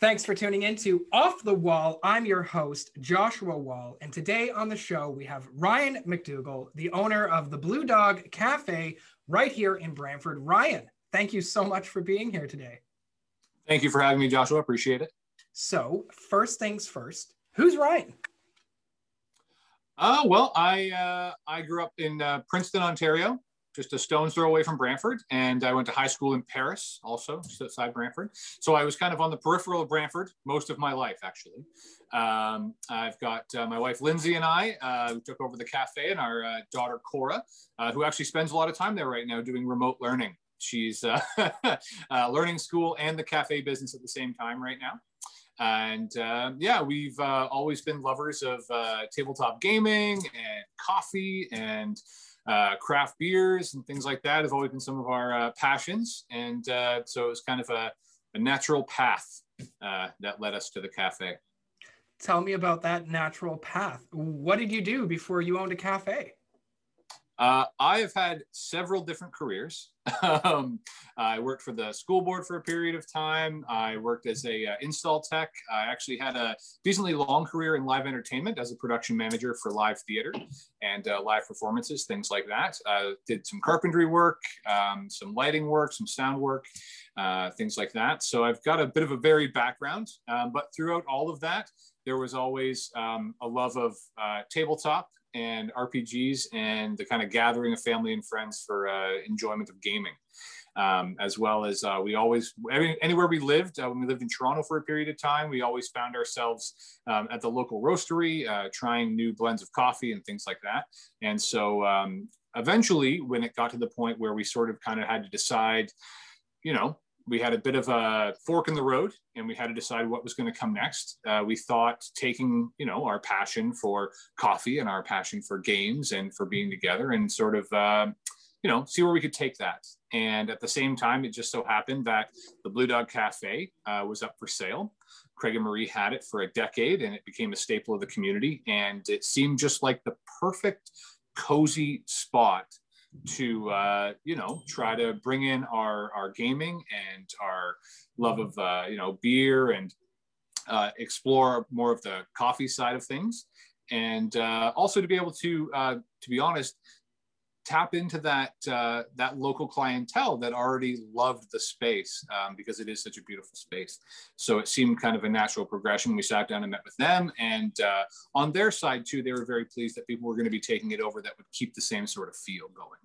Thanks for tuning in to Off the Wall. I'm your host, Joshua Wall. And today on the show, we have Ryan McDougall, the owner of the Blue Dog Cafe right here in Brantford. Ryan, thank you so much for being here today. Thank you for having me, Joshua. Appreciate it. So, first things first, who's Ryan? Uh, well, I uh, I grew up in uh, Princeton, Ontario just a stone's throw away from Brantford. And I went to high school in Paris, also just outside Brantford. So I was kind of on the peripheral of Brantford most of my life, actually. Um, I've got uh, my wife Lindsay and I uh, took over the cafe, and our uh, daughter Cora, uh, who actually spends a lot of time there right now doing remote learning. She's uh, uh, learning school and the cafe business at the same time right now and uh, yeah, we've uh, always been lovers of uh, tabletop gaming and coffee and uh, craft beers and things like that have always been some of our uh, passions. And uh, so it was kind of a, a natural path uh, that led us to the cafe. Tell me about that natural path. What did you do before you owned a cafe? Uh, I have had several different careers. um, I worked for the school board for a period of time. I worked as a uh, install tech. I actually had a decently long career in live entertainment as a production manager for live theater and uh, live performances, things like that. Uh, did some carpentry work, um, some lighting work, some sound work, uh, things like that. So I've got a bit of a varied background, um, but throughout all of that, there was always um, a love of uh, tabletop and RPGs and the kind of gathering of family and friends for uh, enjoyment of gaming. Um, as well as uh, we always, anywhere we lived, uh, when we lived in Toronto for a period of time, we always found ourselves um, at the local roastery, uh, trying new blends of coffee and things like that. And so um, eventually, when it got to the point where we sort of kind of had to decide, you know, we had a bit of a fork in the road and we had to decide what was going to come next. Uh, we thought taking, you know, our passion for coffee and our passion for games and for being together and sort of, uh, you know, see where we could take that. And at the same time, it just so happened that the Blue Dog Cafe uh, was up for sale. Craig and Marie had it for a decade and it became a staple of the community. And it seemed just like the perfect, cozy spot to uh, you know try to bring in our our gaming and our love of uh, you know beer and uh, explore more of the coffee side of things and uh, also to be able to uh, to be honest tap into that uh, that local clientele that already loved the space um, because it is such a beautiful space. So it seemed kind of a natural progression. We sat down and met with them, and on their side too, they were very pleased that people were going to be taking it over that would keep the same sort of feel going.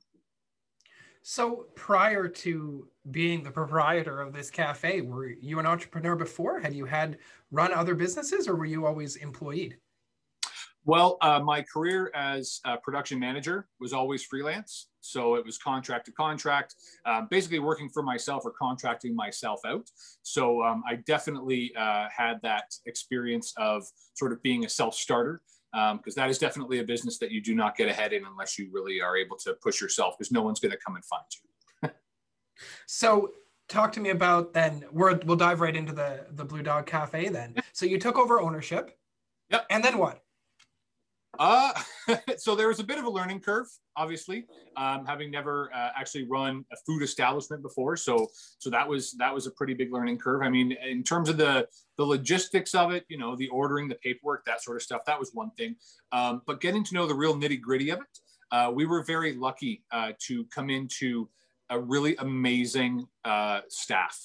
So prior to being the proprietor of this cafe, were you an entrepreneur before? Had you had run other businesses, or were you always employed? Well, uh, my career as a production manager was always freelance. So it was contract to contract, uh, basically working for myself or contracting myself out. So um, I definitely uh, had that experience of sort of being a self starter because um, that is definitely a business that you do not get ahead in unless you really are able to push yourself because no one's going to come and find you. so talk to me about then we're, we'll dive right into the the blue dog cafe then. So you took over ownership. Yep. And then what uh, so there was a bit of a learning curve, obviously, um, having never uh, actually run a food establishment before. So, so that was that was a pretty big learning curve. I mean, in terms of the the logistics of it, you know, the ordering, the paperwork, that sort of stuff, that was one thing. Um, but getting to know the real nitty gritty of it, uh, we were very lucky uh, to come into a really amazing uh, staff.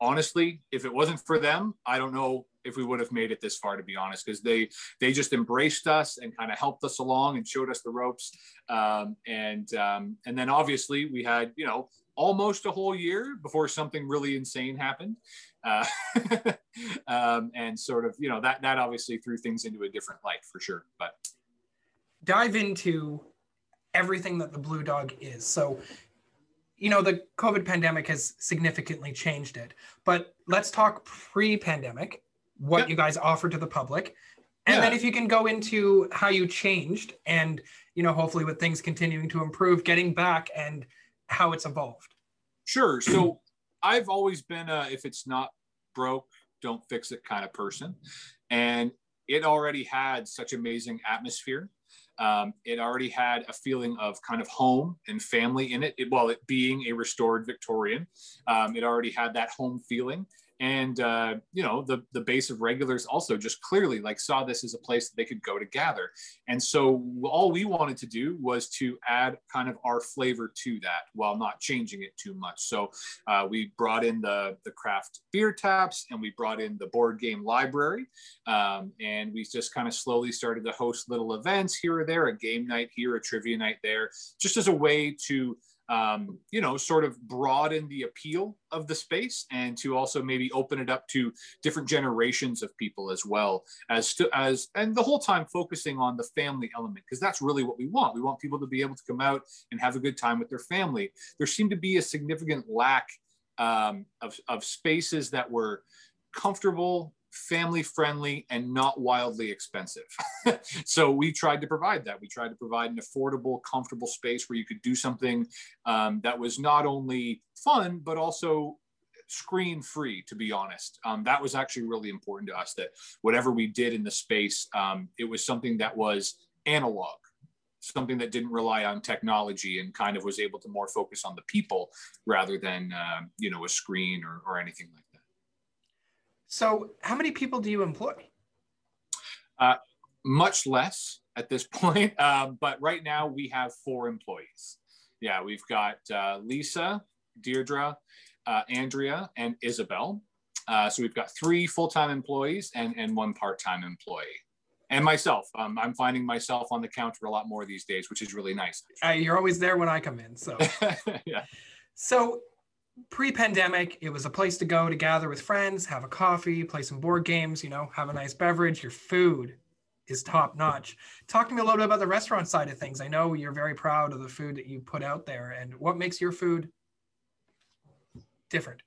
Honestly, if it wasn't for them, I don't know if we would have made it this far, to be honest, because they they just embraced us and kind of helped us along and showed us the ropes. Um, and um, and then obviously we had you know almost a whole year before something really insane happened, uh, um, and sort of you know that that obviously threw things into a different light for sure. But dive into everything that the Blue Dog is. So you know the covid pandemic has significantly changed it but let's talk pre-pandemic what yeah. you guys offer to the public. And yeah. then if you can go into how you changed and you know hopefully with things continuing to improve getting back and how it's evolved. Sure. So i've always been a if it's not broke don't fix it kind of person. And it already had such amazing atmosphere. Um, it already had a feeling of kind of home and family in it, it while it being a restored victorian um, it already had that home feeling and uh, you know the the base of regulars also just clearly like saw this as a place that they could go to gather. And so all we wanted to do was to add kind of our flavor to that while not changing it too much. So uh, we brought in the the craft beer taps and we brought in the board game library um, and we just kind of slowly started to host little events here or there a game night here a trivia night there just as a way to um, you know, sort of broaden the appeal of the space and to also maybe open it up to different generations of people as well as to, as and the whole time focusing on the family element because that's really what we want. We want people to be able to come out and have a good time with their family. There seemed to be a significant lack um, of, of spaces that were comfortable family friendly and not wildly expensive. so we tried to provide that. We tried to provide an affordable, comfortable space where you could do something um, that was not only fun, but also screen free, to be honest. Um, that was actually really important to us that whatever we did in the space, um, it was something that was analog something that didn't rely on technology and kind of was able to more focus on the people rather than uh, you know a screen or, or anything like so, how many people do you employ? Uh, much less at this point, uh, but right now we have four employees. Yeah, we've got uh, Lisa, Deirdre, uh, Andrea, and Isabel. Uh, so we've got three full-time employees and, and one part-time employee. And myself, um, I'm finding myself on the counter a lot more these days, which is really nice. Uh, you're always there when I come in, so. yeah. So pre-pandemic it was a place to go to gather with friends have a coffee play some board games you know have a nice beverage. Your food is top notch talk to me a little bit about the restaurant side of things. I know you're very proud of the food that you put out there and what makes your food different?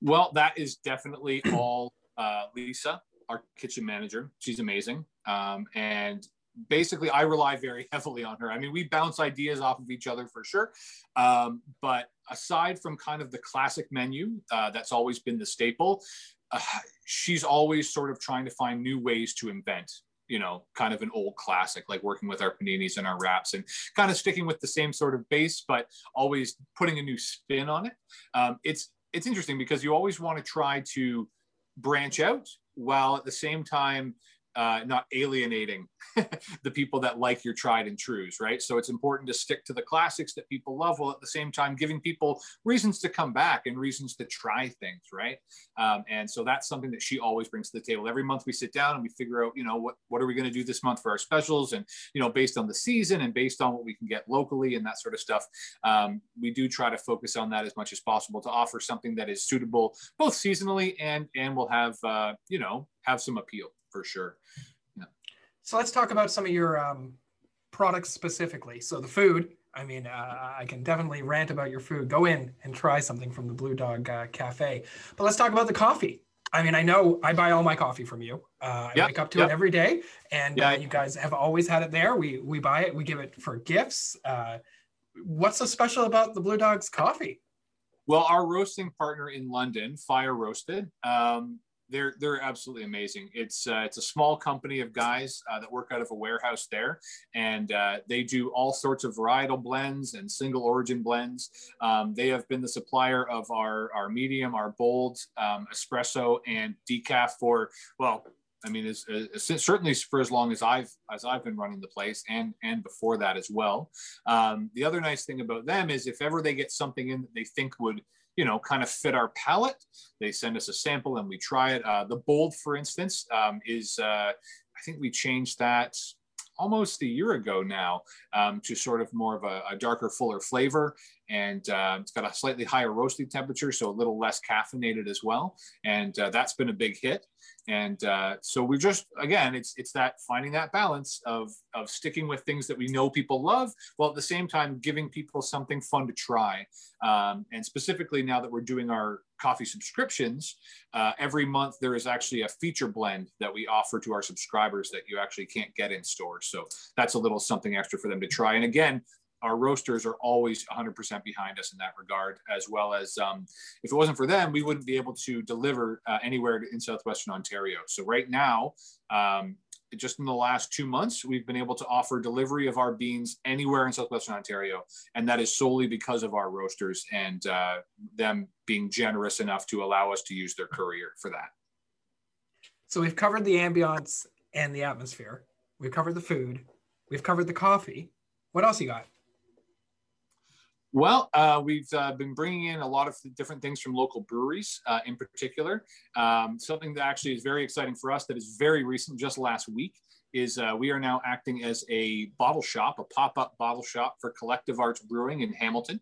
Well that is definitely all uh, lisa our kitchen manager. She's amazing. Um, and basically I rely very heavily on her. I mean, we bounce ideas off of each other for sure. Um, but aside from kind of the classic menu, uh, that's always been the staple, uh, she's always sort of trying to find new ways to invent you know, kind of an old classic, like working with our paninis and our wraps and kind of sticking with the same sort of base, but always putting a new spin on it. Um, it's, it's interesting because you always want to try to branch out while at the same time uh, not alienating the people that like your tried and trues, right? So it's important to stick to the classics that people love, while at the same time giving people reasons to come back and reasons to try things, right? Um, and so that's something that she always brings to the table. Every month we sit down and we figure out, you know, what what are we going to do this month for our specials, and you know, based on the season and based on what we can get locally and that sort of stuff. Um, we do try to focus on that as much as possible to offer something that is suitable both seasonally and and will have uh, you know have some appeal for sure. Yeah. So let's talk about some of your um, products specifically. So the food. I mean, uh, I can definitely rant about your food. Go in and try something from the Blue Dog uh, Cafe. But let's talk about the coffee. I mean, I know I buy all my coffee from you. Uh, I yep, wake up to yep. it every day, and yeah. uh, you guys have always had it there. We we buy it, we give it for gifts. Uh, what's so special about the Blue Dogs coffee? Well, our roasting partner in London, Fire Roasted, um, they're they're absolutely amazing. It's uh, it's a small company of guys uh, that work out of a warehouse there, and uh, they do all sorts of varietal blends and single origin blends. Um, they have been the supplier of our our medium, our bold, um, espresso, and decaf for well. I mean, certainly for as long as I've as I've been running the place, and and before that as well. Um, the other nice thing about them is if ever they get something in that they think would you know, kind of fit our palate. They send us a sample and we try it. Uh, the bold, for instance, um, is uh, I think we changed that almost a year ago now um, to sort of more of a, a darker, fuller flavor. And uh, it's got a slightly higher roasting temperature, so a little less caffeinated as well. And uh, that's been a big hit and uh, so we're just again it's it's that finding that balance of of sticking with things that we know people love while at the same time giving people something fun to try um, and specifically now that we're doing our coffee subscriptions uh, every month there is actually a feature blend that we offer to our subscribers that you actually can't get in store. so that's a little something extra for them to try and again our roasters are always 100% behind us in that regard, as well as um, if it wasn't for them, we wouldn't be able to deliver uh, anywhere in southwestern Ontario. So right now, um, just in the last two months, we've been able to offer delivery of our beans anywhere in southwestern Ontario, and that is solely because of our roasters and uh, them being generous enough to allow us to use their courier for that. So we've covered the ambiance and the atmosphere. We've covered the food. We've covered the coffee. What else you got? Well, uh, we've uh, been bringing in a lot of different things from local breweries uh, in particular. Um, something that actually is very exciting for us that is very recent, just last week, is uh, we are now acting as a bottle shop, a pop up bottle shop for Collective Arts Brewing in Hamilton.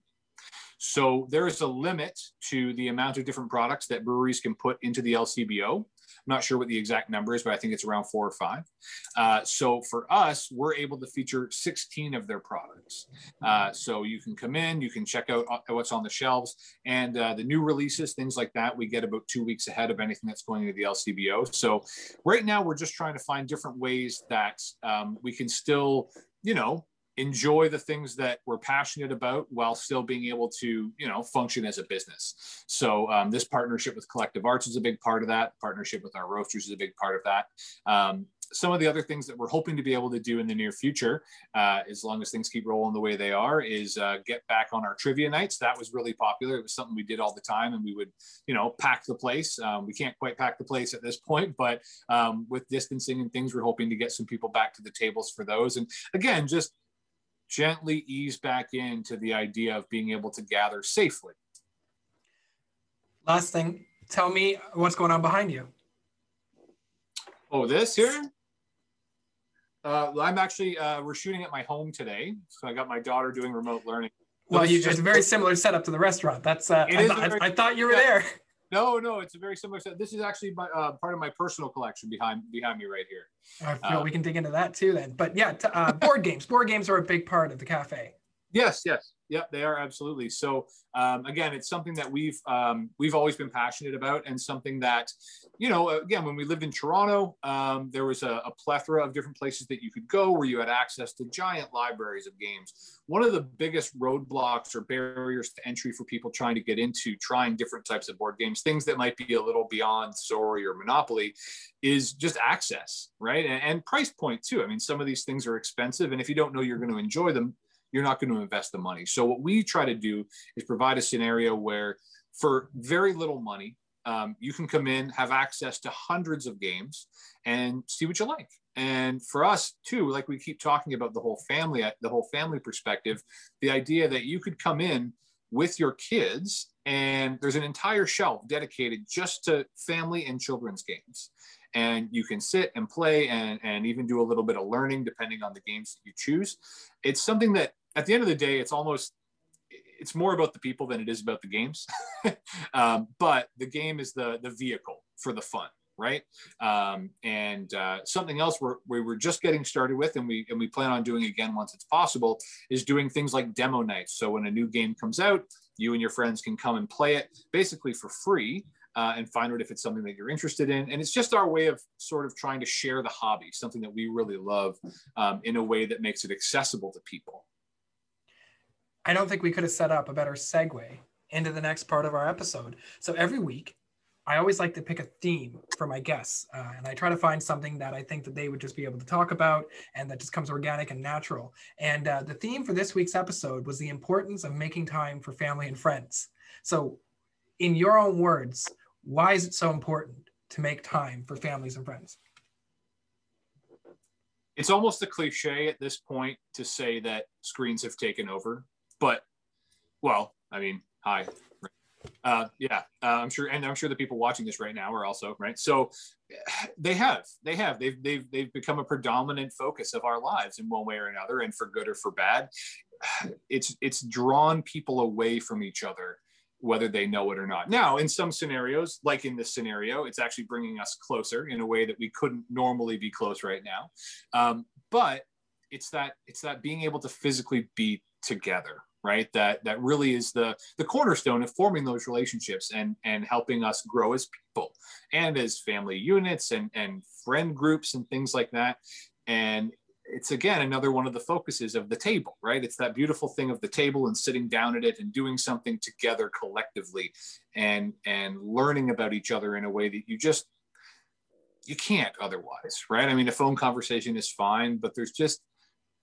So there is a limit to the amount of different products that breweries can put into the LCBO. I'm not sure what the exact number is, but I think it's around four or five. Uh, so for us, we're able to feature 16 of their products. Uh, so you can come in, you can check out uh, what's on the shelves, and uh, the new releases, things like that, we get about two weeks ahead of anything that's going into the LCBO. So right now, we're just trying to find different ways that um, we can still, you know, enjoy the things that we're passionate about while still being able to you know function as a business so um, this partnership with collective arts is a big part of that partnership with our roasters is a big part of that um, some of the other things that we're hoping to be able to do in the near future, uh, as long as things keep rolling the way they are, is uh, get back on our trivia nights. That was really popular. It was something we did all the time, and we would, you know, pack the place. Um, we can't quite pack the place at this point, but um, with distancing and things, we're hoping to get some people back to the tables for those. And again, just gently ease back into the idea of being able to gather safely. Last thing, tell me what's going on behind you. Oh, this here? Uh, I'm actually, uh, we're shooting at my home today. So I got my daughter doing remote learning. Well, you, it's a very similar setup to the restaurant. That's, uh, I, th- I, thought you were yeah. there. No, no, it's a very similar set. This is actually my, uh, part of my personal collection behind behind me right here. I feel uh, we can dig into that too then. But yeah, t- uh, board games. Board games are a big part of the cafe. Yes, yes. Yep, they are absolutely. So um, again, it's something that we've um, we've always been passionate about, and something that, you know, again, when we lived in Toronto, um, there was a, a, plethora of different places that you could go where you had access to giant libraries of games. One of the biggest roadblocks or barriers to entry for people trying to get into trying different types of board games, things that might be a little beyond Sorry or Monopoly, is just access, right, and, and price point too. I mean, some of these things are expensive, and if you don't know you're going to enjoy them you're not going to invest the money. So what we try to do is provide a scenario where for very little money, um, you can come in, have access to hundreds of games and see what you like. And for us too, like we keep talking about the whole family, the whole family perspective, the idea that you could come in with your kids and there's an entire shelf dedicated just to family and children's games and you can sit and play and, and even do a little bit of learning depending on the games that you choose it's something that at the end of the day, it's almost it's more about the people than it is about the games. um, but the game is the the vehicle for the fun, right? Um, and uh, something else we're, we were just getting started with, and we and we plan on doing again once it's possible, is doing things like demo nights. So when a new game comes out, you and your friends can come and play it basically for free. Uh, and find out if it's something that you're interested in. And it's just our way of sort of trying to share the hobby, something that we really love um, in a way that makes it accessible to people. I don't think we could have set up a better segue into the next part of our episode. So every week, I always like to pick a theme for my guests, uh, and I try to find something that I think that they would just be able to talk about and that just comes organic and natural. And uh, the theme for this week's episode was the importance of making time for family and friends. So, in your own words, why is it so important to make time for families and friends? It's almost a cliche at this point to say that screens have taken over but, well, I mean, hi. Uh, yeah, uh, I'm sure, and I'm sure the people watching this right now are also right. So they have, they have, they've, they've, they've become a predominant focus of our lives in one way or another, and for good or for bad. It's it's drawn people away from each other, whether they know it or not. Now, in some scenarios, like in this scenario, it's actually bringing us closer in a way that we couldn't normally be close right now. Um, but it's that it's that being able to physically be together right? That that really is the the cornerstone of forming those relationships and and helping us grow as people and as family units and and friend groups and things like that. And it's again another one of the focuses of the table right? It's that beautiful thing of the table and sitting down at it and doing something together collectively and and learning about each other in a way that you just you can't otherwise, right? I mean, a phone conversation is fine, but there's just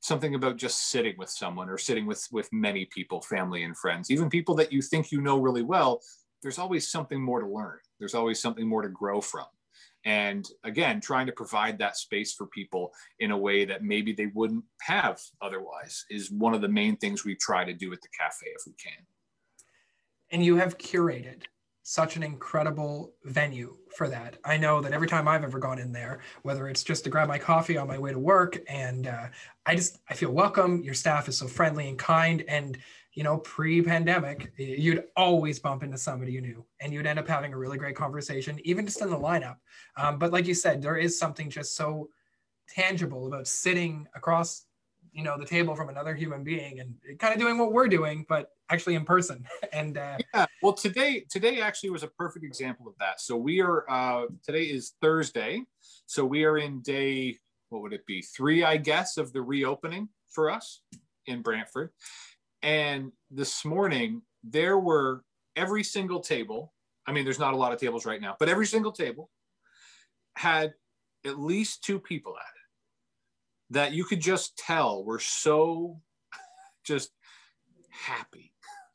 something about just sitting with someone or sitting with with many people, family and friends, even people that you think you know really well. There's always something more to learn. There's always something more to grow from. And again, trying to provide that space for people in a way that maybe they wouldn't have otherwise is one of the main things we try to do at the cafe if we can. And you have curated such an incredible venue for that. I know that every time I've ever gone in there, whether it's just to grab my coffee on my way to work, and uh, I just I feel welcome. Your staff is so friendly and kind, and you know, pre-pandemic, you'd always bump into somebody you knew, and you'd end up having a really great conversation, even just in the lineup. Um, but like you said, there is something just so tangible about sitting across you know the table from another human being and kind of doing what we're doing but actually in person. And uh, yeah well today today actually was a perfect example of that. So we are uh, today is thursday. So we are in day what would it be? Three i guess of the reopening for us in brantford. And this morning there were every single table i mean there's not a lot of tables right now but every single table had at least two people at it that you could just tell were so just happy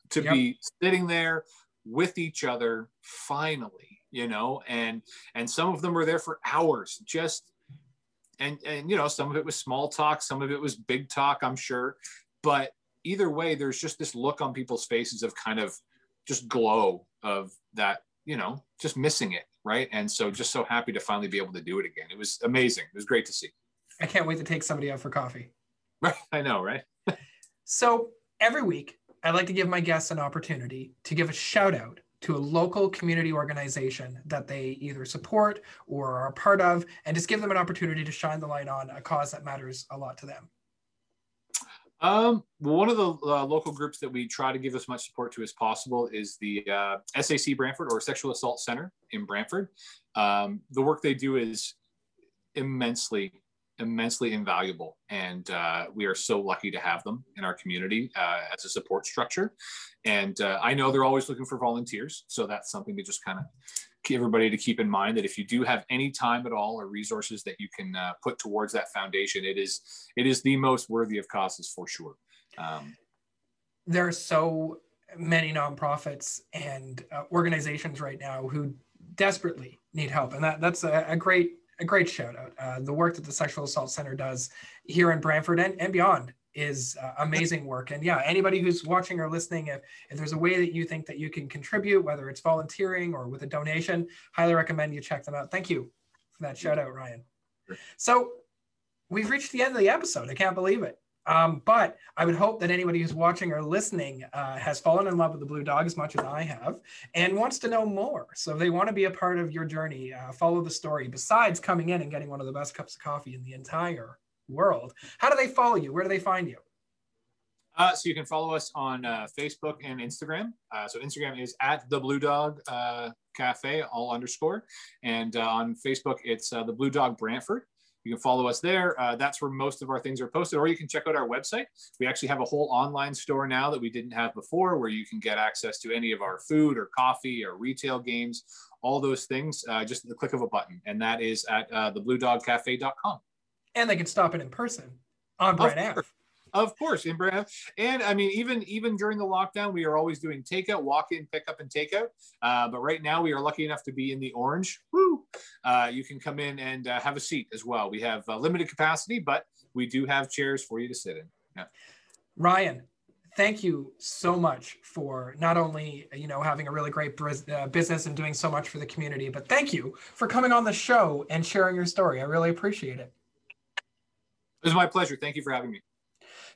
to yep. be sitting there with each other finally you know and and some of them were there for hours just and and you know some of it was small talk some of it was big talk i'm sure but either way there's just this look on people's faces of kind of just glow of that you know just missing it right? And so just so happy to finally be able to do it again. It was amazing. It was great to see I can't wait to take somebody out for coffee. I know, right? so every week, I like to give my guests an opportunity to give a shout out to a local community organization that they either support or are a part of, and just give them an opportunity to shine the light on a cause that matters a lot to them. Um, one of the uh, local groups that we try to give as much support to as possible is the uh, SAC Brantford or Sexual Assault Center in Brantford. Um, the work they do is immensely immensely invaluable. And uh, we are so lucky to have them in our community uh, as a support structure. And uh, I know they're always looking for volunteers. So that's something to just kind of everybody to keep in mind that if you do have any time at all or resources that you can uh, put towards that foundation, it is it is the most worthy of causes for sure. Um, there are so many nonprofits and uh, organizations right now who desperately need help, and that that's a, a great a great shout out. Uh, the work that the Sexual Assault Center does here in Brantford and, and beyond is uh, amazing work. And yeah, anybody who's watching or listening, if, if there's a way that you think that you can contribute, whether it's volunteering or with a donation, highly recommend you check them out. Thank you for that shout out, Ryan. So we've reached the end of the episode. I can't believe it. Um, but I would hope that anybody who's watching or listening uh, has fallen in love with the Blue Dog as much as I have and wants to know more. So if they want to be a part of your journey, uh, follow the story, besides coming in and getting one of the best cups of coffee in the entire world, how do they follow you? Where do they find you? Uh, so you can follow us on uh, Facebook and Instagram. Uh, so Instagram is at the Blue Dog uh, Cafe, all underscore, and on Facebook it's the Blue Dog Brantford. You can follow us there. Uh, that's where most of our things are posted, or you can check out our website. We actually have a whole online store now that we didn't have before, where you can get access to any of our food or coffee or retail games, all those things, uh, just at the click of a button. And that is at uh, thebluedogcafe.com. And they can stop it in person on Brant Ave. Of course, in Brand, and I mean, even even during the lockdown, we are always doing takeout, walk-in, pickup, and takeout. Uh, but right now, we are lucky enough to be in the orange. Woo! Uh, you can come in and uh, have a seat as well. We have uh, limited capacity, but we do have chairs for you to sit in. Yeah. Ryan, thank you so much for not only you know having a really great uh, business and doing so much for the community, but thank you for coming on the show and sharing your story. I really appreciate it. It was my pleasure. Thank you for having me.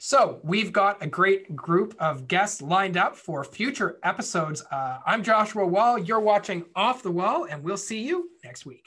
So we've got a great group of guests lined up for future episodes. Uh, I'm Joshua Wall. You're watching Off the Wall, and we'll see you next week.